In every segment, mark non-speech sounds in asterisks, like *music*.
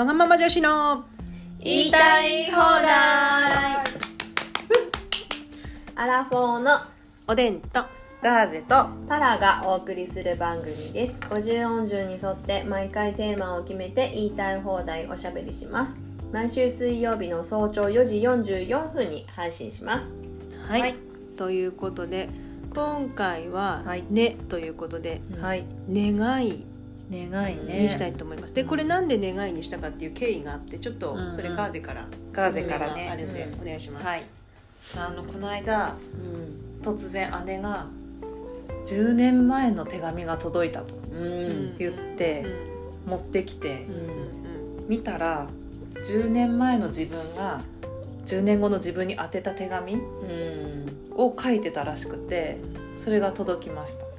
わがまま女子の言いたい放題。アラフォーのおでんとガーゼとパラがお送りする番組です。50音順に沿って毎回テーマを決めて言いたい放題おしゃべりします。毎週水曜日の早朝4時44分に配信します。はい、はい。ということで今回ははい「ね」ということでうんはい「願い」願いね。にしたいと思います、でこれなんで願いにしたかっていう経緯があってちょっとそれガーゼからガーゼからね。説明があるんでうん。お願いします、はい。あのこの間うん。突然姉が10年前の手紙が届いたとうん。言ってうん。持ってきてうん。見たら10年前の自分が10年後の自分に宛てた手紙うん。を書いてたらしくてそれが届きました。うん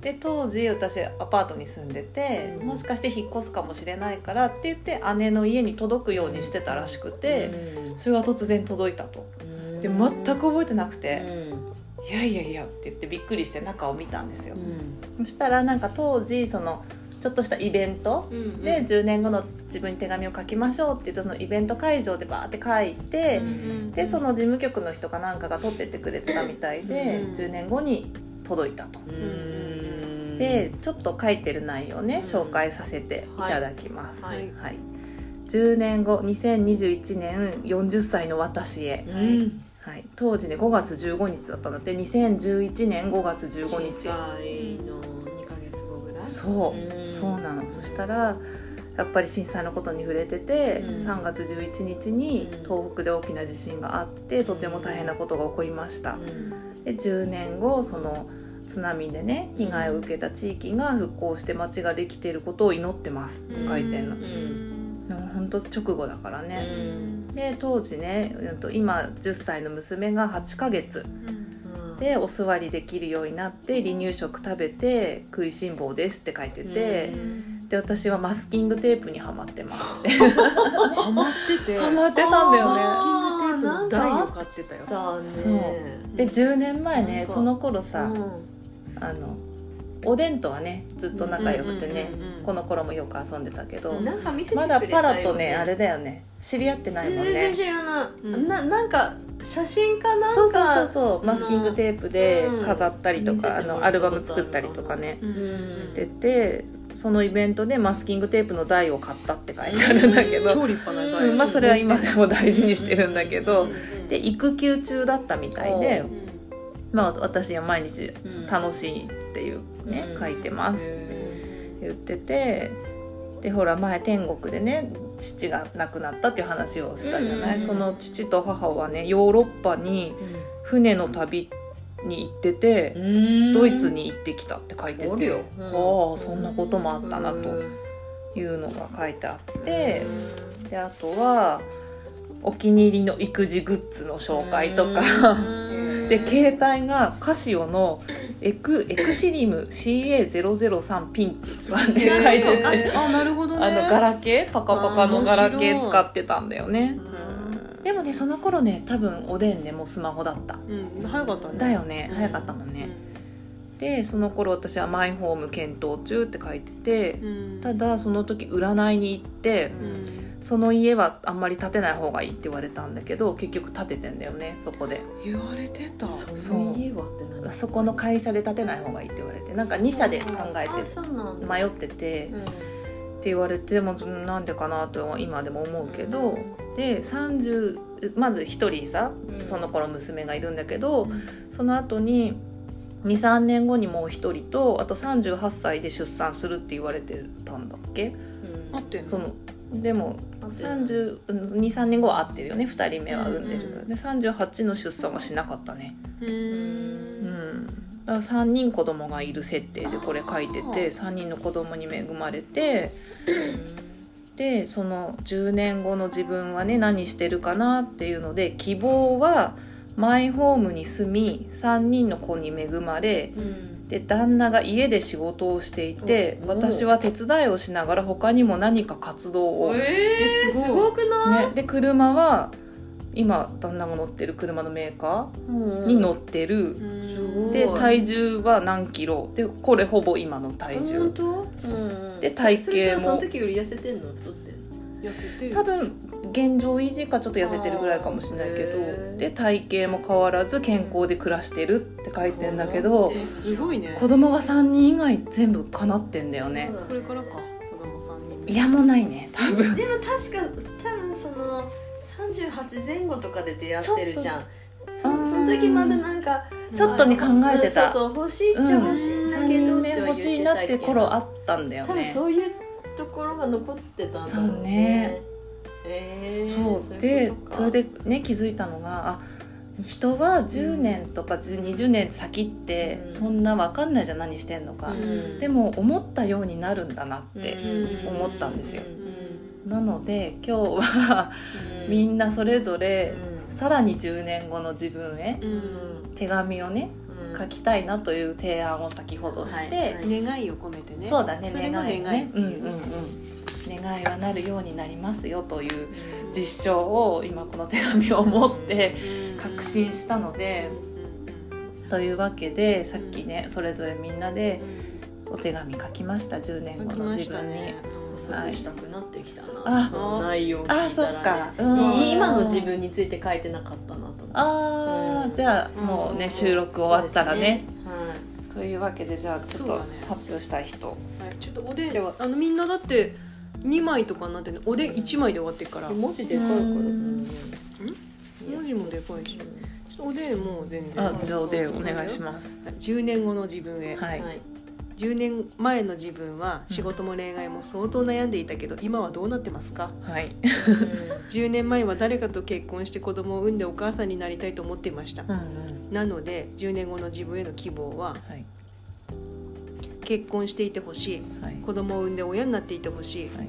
で当時私アパートに住んでて、うん。もしかして引っ越すかもしれないからって言って姉の家に届くようにしてたらしくて、それが突然届いたと。うん。で全く覚えてなくうてん「いやいやいや」って言ってびっくりして中を見たんですよ。う、ん。そしたらなんか当時そのちょっとしたイベントうんで10年後の自分に手紙を書きましょうって言ってそのイベント会場でバーって書いて、うんでその事務局の人かなんかが取ってってくれてたみたいで、うん10年後に届いたと。うんでちょっと書いてる内容ね、うん。紹介させてい。ただきます、はい。はい。10年後2021年40歳の私へ、うん。はい、当時ね5月15日だったんだって。2011年5月15震日。災の2ヶ月後ぐらい？そう、うん。そうなの。そしたらやっぱり震災のことに触れてて、うん。3月11日にうん。東北で大きな地震があってとても大変なことが起こりました、で10年後その津波でね被害を受けた地域が復興して町ができていることを祈ってますって書いてんの、うん。でも本当直後だからうね、ん。で当時ね今10歳の娘が8ヶ月うん。でお座りできるようになって離乳食食べて食いしん坊ですって書いてて、うん。で私はマスキングテープにはまってます。*laughs* ハマってて。ハマってたんだよマスねキングテープの台を買ってたよ。だねそうで10年前ねその頃さ、うんあのおでんとはねずっと仲良くてね、うんうんうんうんこの頃もよく遊んでたけど、なんか見せてくまれたよ、ね、だパラとねあれだよね。知り合ってないもんね。全然知らない、うんななんか写真かなんかそうそうそうそう。マスキングテープでうん。飾ったりとか、あ見せてもらったのアルバム作ったりとかね。うん。うんしててそのイベントでマスキングテープの台を買ったって書いてあるんだけど、超立派な台。うん。まあそれは今でも大事にしてるんだけど、うんで育休中だったみたいでまあ私は毎日うん。楽しいっていうね、うん。書いてます。ってへ言っててでほら前天国でね父が亡くなったっていう話をしたじゃない、うん。その父と母はねヨーロッパにー船の旅に行ってて、うん。ドイツに行ってきたって書いてて、おるよ、うん。ああそんなこともあったなというのが書いてあって、であとはお気に入りの育児グッズの紹介とか、で携帯がカシオのエクエクシリム CA003 ピンクがね書いてて、えーあなるほどね。あのガラケー？パカパカのガラケー使ってたんだよね。うん。でもねその頃ね多分おでんねもうスマホだった。うん早かったね。だよねうん。早かったもんね、でその頃私はマイホーム検討中って書いててうん。ただその時占いに行ってうんその家はあんまり建てない方がいいって言われたんだけど結局建ててんだよねそこで。言われてた？その家はって何そこの会社で建てない方がいいって言われて。なんか2社で考えあて迷ってて、うん。って言われてもうんなんでかなとは今でも思うけど、うん。で30まず1人さうん。その頃娘がいるんだけど、その後に23年後にもう1人とあと38歳で出産するって言われてたんだっけ？うん。そのでも合ってる23年後は会ってるよね2人目は産んでるから、うんで38の出産はしなかったね。ううん。んだから3人子供がいる設定でこれ書いてて3人の子供に恵まれてでその10年後の自分はね何してるかなっていうので希望はマイホームに住み3人の子に恵まれうんで旦那が家で仕事をしていてお私は手伝いをしながら他にも何か活動を、ね、えー、すごくない、で車は今旦那が乗ってる車のメーカうんーに乗ってる、すごい。で体重は何キロ？でこれほぼ今の体重。うん、で体型も。その時より痩せてんの？太って痩せてる。多分現状維持かちょっと痩せてるぐらいかもしれないけどで体型も変わらず健康で暮らしてるって書いてんだけどえすごいね。子供が3人以外全部叶ってんだよね。これからか子供三人。目いやもうないね多分。*laughs* でも確か多分その38前後とかで出会ってるじゃん。その時まだなんかちょっとに考えてた。うんそうそう欲しいっちゃ欲しいんだ3けど、人目欲しいなって頃あったんだよ多分ねそういうところが残ってたんだろうそうねでそれでね気づいたのがあ人は10年とか20年先ってうん。そんな分かんないじゃん何してんのか、うん。でも思ったようになるんだなって、うん。思ったんですよ。うん。なので今日はうん。みんなそれぞれうん。さらに10年後の自分へうん。手紙をねうん。書きたいなという提案を先ほどして、はいはい。願いを込めてね。そうだね願い願いっね。うんうんうん願いはなるようになりますよという実証を今この手紙を持って確信したので、というわけでさっきねそれぞれみんなでお手紙書きました。10年後の自分に。たね。補足したくなってきたな、あその内容を聞いたら、ね、あそっか。うん。い今の自分について書いてなかったなと思って。あー、うん。じゃあもうね収録終わったらね。はというわけでじゃあちょっと発表したい人、はい。ちょっとおでんあのみんなだって2枚とかになってるおでん1枚で終わってるから。い文字でかいからうん。文字もでかいし。ちょっとおでんもう全然。あじゃあおでんお願いします。はい。10年後の自分へ、はい、はい。10年前の自分は仕事も恋愛も相当悩んでいたけど今はどうなってますか？はい。*laughs* 10年前は誰かと結婚して子供を産んでお母さんになりたいと思っていました。うんうん。なので10年後の自分への希望ははい結婚していてほしい。はい。子供を産んで親になっていてほしい、はい。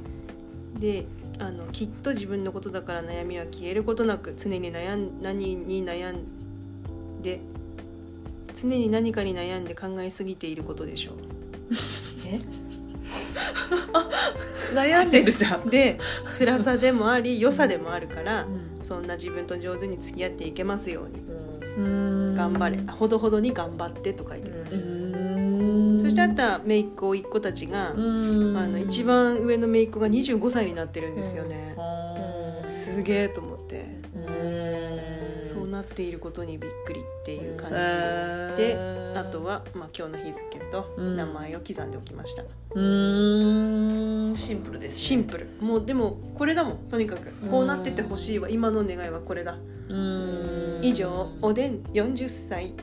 であのきっと自分のことだから悩みは消えることなく常に悩ん何に悩んで常に何かに悩んで考えすぎていることでしょえ？*laughs* 悩んでるじゃん。うで辛さでもあり良さでもあるからうん。そんな自分と上手に付き合っていけますように。うん。頑張れ。あほどほどに頑張ってと書いてまうした、してあった姪っ子甥っ子たちが、うん。あの一番上の姪っ子が25歳になってるんですよね、すげえと思って、うんそうなっていることにびっくりっていう感じ、であとは、まあ、今日の日付とうん。名前を刻んでおきました、うーんシンプルですね。シンプル。もうでもこれだもん。とにかくこうなっててほしいわ。今の願いはこれだ。うーん。以上おでん40歳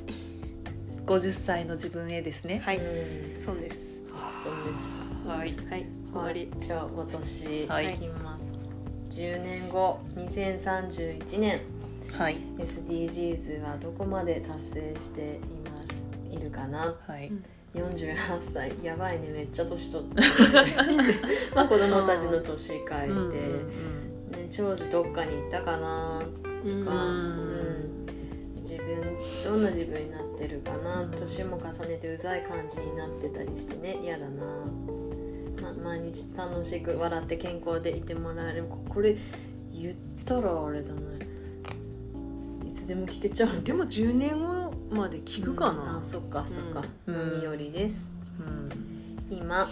50歳の自分へですね。はい、うん。そうです。そうです。はい。はい。終わり、じゃあ私、はい。今10年後2031年。はい。SDGs はどこまで達成していますいるかな？はい。48歳。やばいね。めっちゃ年取って *laughs* まあ子供たちの年書いて、うん。ね、長女どっかに行ったかなうん。か、んな自分になってるかな？年も重ねてうざい感じになってたりしてね。嫌だな、ま、毎日楽しく笑って健康でいてもらえる。ここれ言ったらあれじゃない？いつでも聞けちゃう。でも10年後まで聞くかうん。なあ、そっかそっか、うん。何よりです。うん。今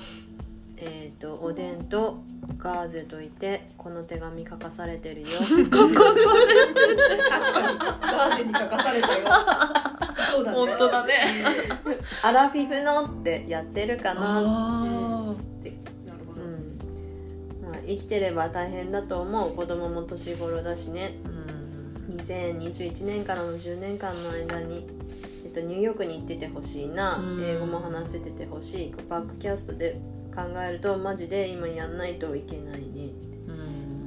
えっ、とおでんとガーゼといてこの手紙書かされてるよ。*laughs* 確かに。ガーゼに書かされたよ。そうだね。本当だね。アラフィフのってやってるかなあって。なるほど、うん。まあ、生きてれば大変だと思う。子供も年頃だしね。ーうん。2021年からの10年間の間に、えっと、ニューヨークに行っててほしいな、うん。英語も話せててほしい。バックキャストで考えるとマジで今やんないといけないね。う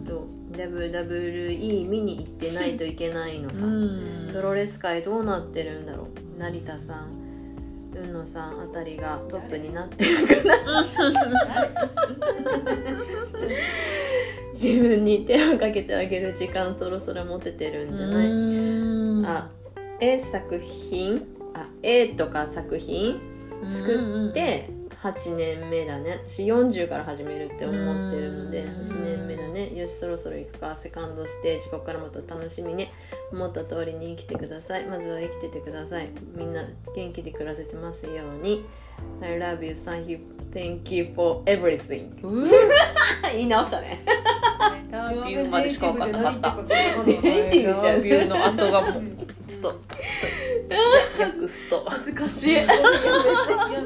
ん。と WWE 見に行ってないといけないのさ、うん。プロレス界どうなってるんだろう。成田さん海野さんあたりがトップになってるかな。自分に手をかけてあげる時間そろそろ持ててるんじゃない、うん。あ絵作品？あ絵とか作品？作って8年目だね。私40から始めるって思ってるのでうん。8年目だね。よしそろそろ行くか。セカンドステージここからまた楽しみね。思った通りに生きてください。まずは生きててください。みんな元気で暮らせてますように。I love you. Thank you. Thank you for everything. *laughs* 言い直したね。ラビューまでしか分かんなかった。ネイ *laughs* ティブじゃん。ラビューの後がもうちょっとちょっと訳すと恥ずかしい。いや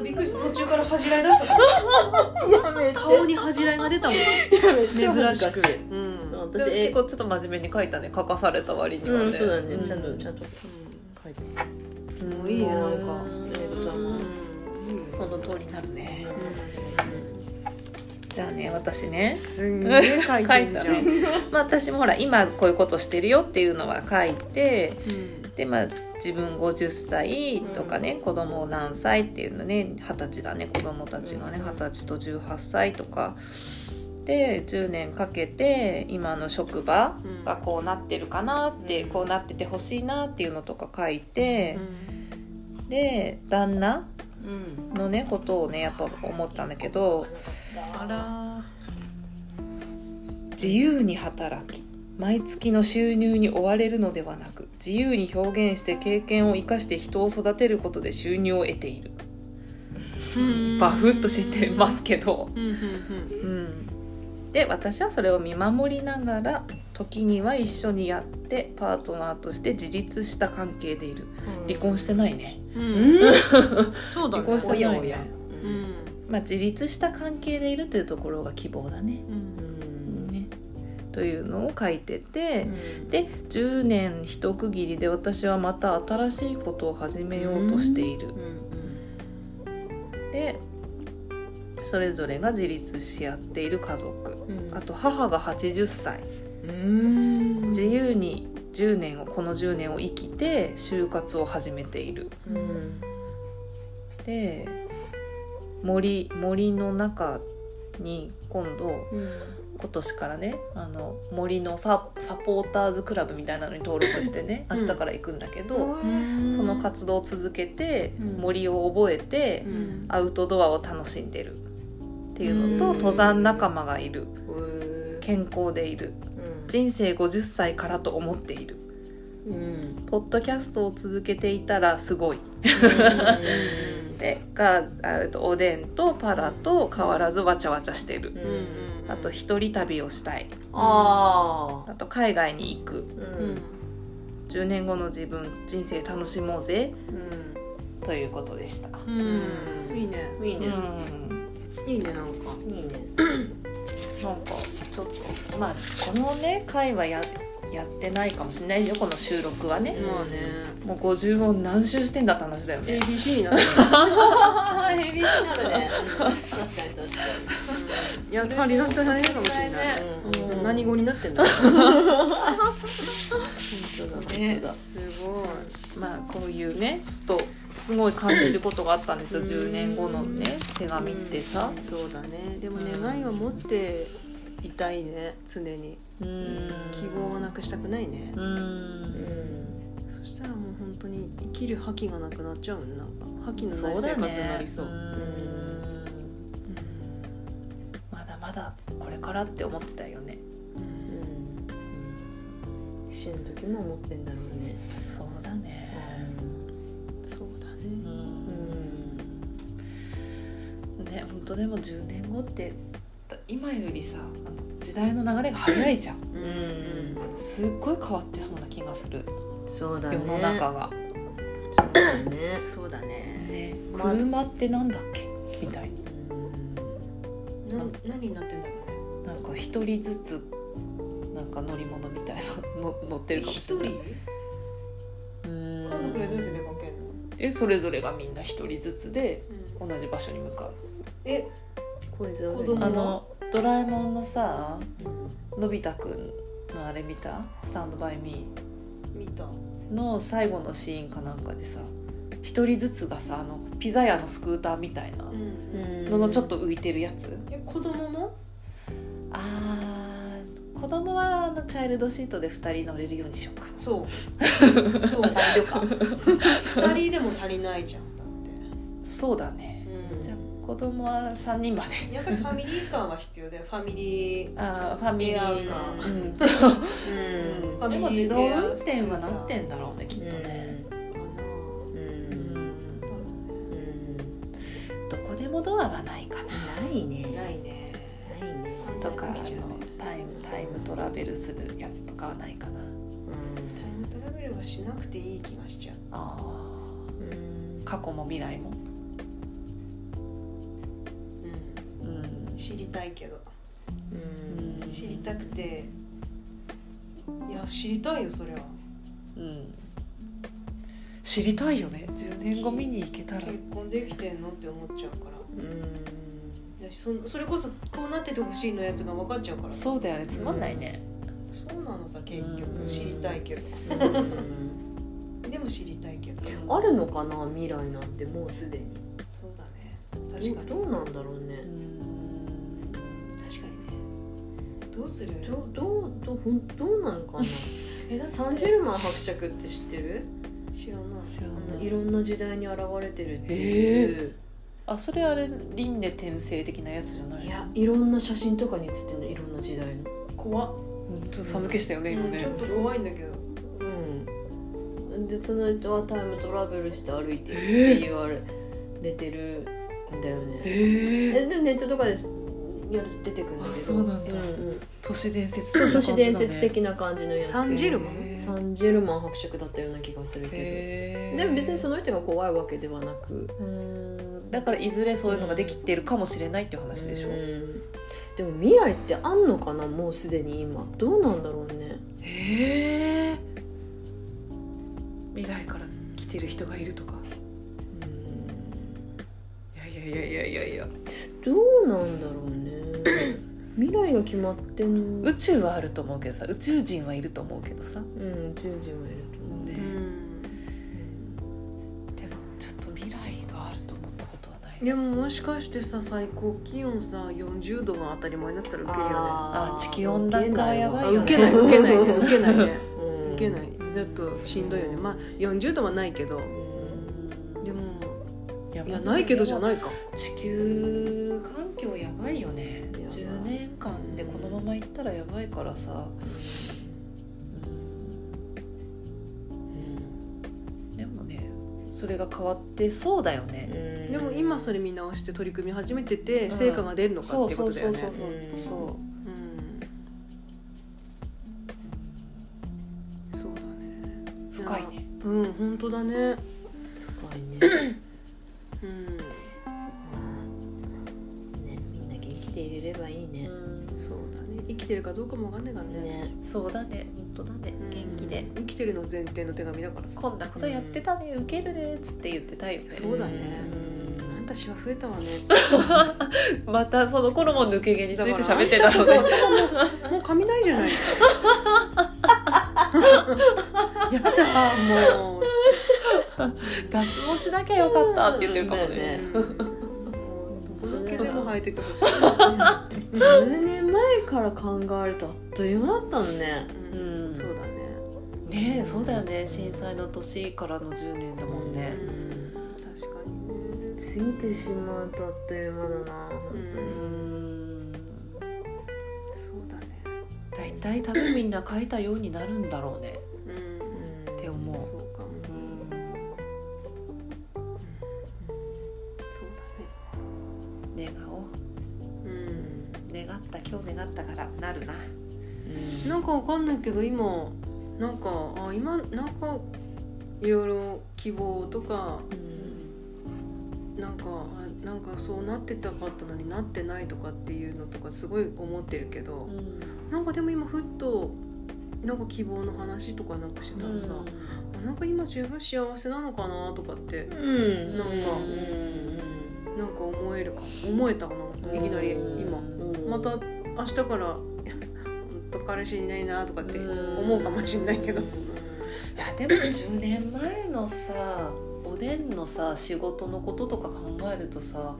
びっくりした。途中から恥じらい出した。からやめて。顔に恥じらいが出たもん。やめて。珍しく。うん。私え結構ちょっと真面目に書いたね書かされた割にはね、うん。そうだねん。ちゃんとちゃん。と書いて。うん。もういいねなん。かありがとうございますその通りになるね。じゃあね私ね。すんげえ書いてんじゃん。*laughs* まあ私もほら今こういうことしてるよっていうのは書いてでまあ自分50歳とかね、子供何歳っていうのね二十歳だね子供たちがねうん。二十歳と18歳とか。で10年かけて今の職場がこうなってるかなって、うん。こうなっててほしいなっていうのとか書いてう、ん。で旦那うん。のねことをねやっぱ思ったんだけど自由に働き毎月の収入に追われるのではなく自由に表現して経験を生かして人を育てることで収入を得ている。バフッとしてますけど、うんうんうん、で私はそれを見守りながら時には一緒にやってパートナーとして自立した関係でいる。離婚してないね。うん。ね。離婚してないね。うん。まあ自立した関係でいるというところが希望だね。うん。ねというのを書いてて、でで10年一区切りで私はまた新しいことを始めようとしている、でそれぞれが自立し合っている家族。あと母が80歳。うん。自由に10年をこの10年を生きて就活を始めている。うん。で森森の中に今度今年からねあの森のササポーターズクラブみたいなのに登録してねうん。明日から行くんだけど、うん。その活動を続けてうん。森を覚えてうん。アウトドアを楽しんでる。っていうのとうん。登山仲間がいる。うん健康でいる。人生50歳からと思っている。うん。ポッドキャストを続けていたらすごい。*laughs* でがあとおでんとパラと変わらずわちゃわちゃしてる。うんうんあと一人旅をしたい。ああと海外に行く。ーううん。ん10年後の自分人生楽しもうぜ。うん。ということでした、うん。いいね。いいね。うん。いいねなんか。いいね。*clears throat* なんかちょっとまあこのね回はややってないかもしれないよこの収録はね、まあね。もう50音何周してんだって話だよね。ABC になるああヘビーになるね。確かにいや足りなくなれるかもしれない。にうん。うん何語になってんだ本当だ。ね。すごい。まあこういうねちょっとすごい感じることがあったんですよ。うん。10年後のね手紙ってさ。そうだね。でも願いは持っていたいね。常に。うん。希望はなくしたくないね。ううん。んそしたらもう本当に生きる覇気がなくなっちゃうねなんか覇気のない生活になりそうだこれからって思ってたよね。うん。死ぬ時も思ってんだろうね。そうだね。そうだうね。うん。ん。ね本当でも10年後って今よりさ時代の流れが早いじゃん。うん。すっごい変わってそうな気がする。そうだね。世の中が、そうだね。そうだね。ね、まあ。車ってなんだっけ？みたいにうんな何になってんだろうね。なんか一人ずつなんか乗り物みたいなの *laughs* 乗ってるかもし一れない。人？うん。家族でどうやって出かけんの？えそれぞれがみんな一人ずつでうん。同じ場所に向かう。えこれぞ子供あのドラえもんのさうん。のび太くんのあれ見た「スタンドバイミ見た。ーの最後のシーンかなんかでさ一人ずつがさあのピザ屋のスクーターみたいな。うんののちょっと浮いてるやつ、え子供も？あー子供はあのチャイルドシートで2人乗れるようにしようか。そう。*laughs* そう。サイドか。二人でも足りないじゃんだって。そうだね。うん。じゃあ子供は3人まで。やっぱりファミリー感は必要だよ。ファミリーあーファミリーーかうんそう。うん。でも自動運転はなってんだろうねきっとね。うんうんだろうねうんどはないかな。ないね。ないね。ないね。とかね。タイムタイムトラベルするやつとかはないかな。タイムトラベルはしなくていい気がしちゃう。あうん。ー過去も未来も。ううん。ん知りたいけど。うん。知りたくて。いや知りたいよそりゃうん。知りたいよね。10年後見に行けたら。結婚できてんのって思っちゃうからうん。だしそそれこそこうなっててほしいのやつが分かっちゃうからそうだよね。つまんないね。そうなのさ結うん。局知りたいけど。うん。*laughs* でも知りたいけど。あるのかな未来なんてもうすでに。そうだね。確かに。どうなんだろうね。うん。確かにね。どうする？どうどうどうほんどうなのかな。*laughs* えサンジェルマン伯爵って知ってる？知らない。知らないいろんな時代に現れてるっていう、あそれあれ輪廻転生的なやつじゃないいやいろんな写真とかに写ってるのいろんな時代の。怖っ。うんちょっと寒気したよね今ね。うんちょっと怖いんだけど。うん。でその人はタイムトラベルして歩いてるって言われてるんだよね、ええでもネットとかですやると出てくるんだけど。あそうなんだ。んうん。都市伝説的な都市伝説的な感じのやつ。サンジェルマン？サンジェルマン伯爵だったような気がするけど。でも別にその人が怖いわけではなくうんだからいずれそういうのができてるかもしれないっていう話でしょ。うん。でも未来ってあんのかなもうすでに今。どうなんだろうね。へえ未来から来てる人がいるとか。うん。いやいやいやいやいや。いやどうなんだろうね。*coughs* 未来が決まってん宇宙はあると思うけどさ宇宙人はいると思うけどさ。うん宇宙人はいると思うでももしかしてさ最高気温さ40度が当たり前になってたらウケるよね。あ地球温暖化はやばいよね。あ受けない受けないね。受けないね。うん。受けない。ちょっとしんどいよね。まあ40度はないけど。うん。でもいやいやないけどじゃないか。地球環境やばいよね。やばい10年間でこのままいったらやばいからさ、うん、でもねそれが変わってそうだよね、でも今それ見直して取り組み始めてて成果が出るのかってことだよね。そう深いね。うん本当だね。深いね。うん。ねみんな元気でいれればいいね。そうだね。生きてるかどうかもわかんないからね。ね。そうだね。本当だね。うん。元気で、生きてるの前提の手紙だからさ。こんなことやってたね。ウケるね。っつって言ってたよね。そうだね。うんたシワ増えたわね。*laughs* またその頃も抜け毛について喋ってたのね。もうもう髪ないじゃない。やだもう。脱毛しなきゃよかったって言ってるかもね。でも生えててほしい、10年前から考えるとあっという間だったのねううん。ん、そうだねねえそうだよね震災の年からの10年だもん。うね、ん。確かにね過ぎてしまうとあっという間だな本当うにん。そうだね。大体多分みんな書いたようになるんだろうね。うん。って思う。そうかも。そうだね。願おう。うん。願った今日願ったからなるな。なんかわかんないけど今なんかあ今なんかいろいろ希望とかなんかあなんかそうなってたかったのになってないとかっていうのとかすごい思ってるけどなんかでも今ふっとなんか希望の話とかなんかしてたらさ、あなんか今十分幸せなのかなとかってうん。なんかなんか思えるか思えたかないきなり今。また明日から彼氏いないなとかって思うかもしんないけど。いやでも10年前のさおでんのさ仕事のこととか考えるとさ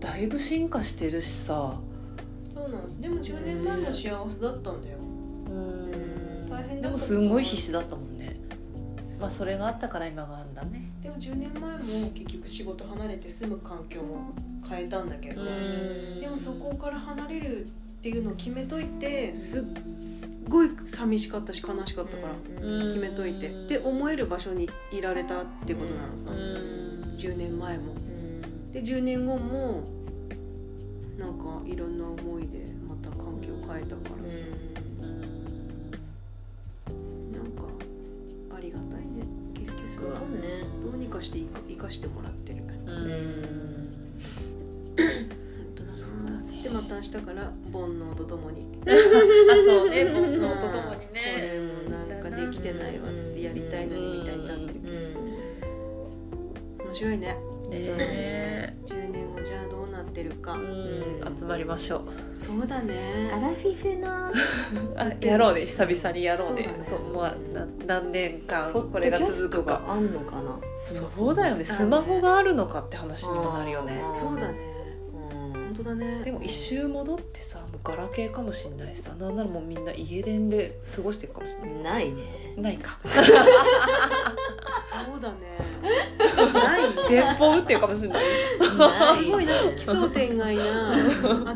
だいぶ進化してるしさ。そうなんです。でも10年前も幸せだったんだよ。大変だでもすんごい必死だったもんね。まあそれがあったから今があんだね。でも10年前も結局仕事離れて住む環境も変えたんだけどでもそこから離れるっていうのを決めといてすっごい寂しかったし悲しかったから決めといて。で思える場所にいられたってことなのさ。10年前も。で10年後もなんかいろんな思いでまた環境変えたからさ、なんかありがたいね結局どうにかして生かしてもらってる。ううんつってまた明日から煩悩とともに。*laughs* あそうね。煩悩とともにこねれもなんかできてないわっつってやりたいのにみたいになってるけど。面白いね。ね10年後じゃあどうなってるか。うん。集まりましょう。そうだね。アラフィフの。*laughs* あやろうね。久々にやろうね。そうだね。そうもうな何年間ポこれが続くか。があんのかな？そうだよね。スマホがあるのかって話にもなるよね。あー。そうだね当だね。でも一周戻ってさもうガラケーかもしんないしさ。なんならもうみんな家電で過ごしてるかもしれない。ないね。ないか。そうだね。*laughs* ないね。電報打ってるかもしれない。すごいなんか奇想天外な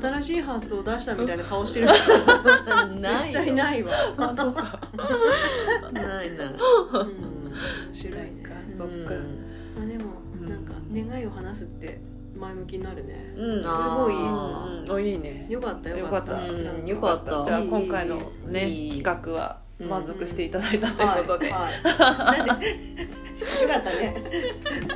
新しい発想を出したみたいな顔してる。ない絶対ないわ、あそうか。ないな。うん、面白いね。そっか。まあでもなんか願いを話すって前向きになるね。うん。すごいあういいね。よかったよかった。よかった。じゃあ今回のね企画はうん。満足していただいたということで、はいなんで *laughs* よかったね。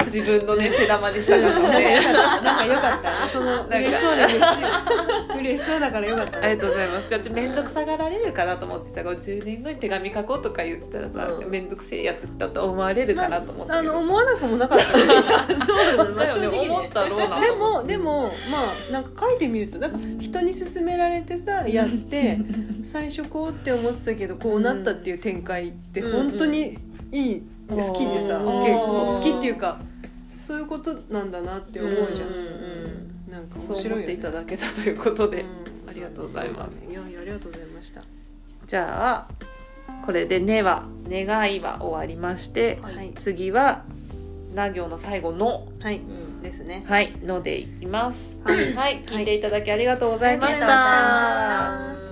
自分のね手玉にしたかった。なんかよかったそのか嬉しそうで嬉しい。嬉しそうだからよかったね。ありがとうございます。こっち面倒くさがられるかなと思ってさ、こう10年後に手紙書こうとか言ったらさ、うん。面倒くせえやつだと思われるかなと思って。*laughs* あの思わなくもなかったね。そ *laughs* うだねだよね、正直ね。思ったろうなでもでもまあなんか書いてみるとなんか人に勧められてさやって *laughs* 最初こうって思ってたけどこうなったっていう展開って本当にいい好きでさうん。結構。好きっていうかそういうことなんだなって思うじゃん。うんうんなんかて。面そう思って白いよねいただけたということで、うん。ありがとうございます。いやありがとうございました。じゃあこれで「ね」は「願い」は終わりまして、はい。次は「な行」の最後のはい。うん。ですね「はい」のでいきます。はい。はい、聞いていただきありがとうございました。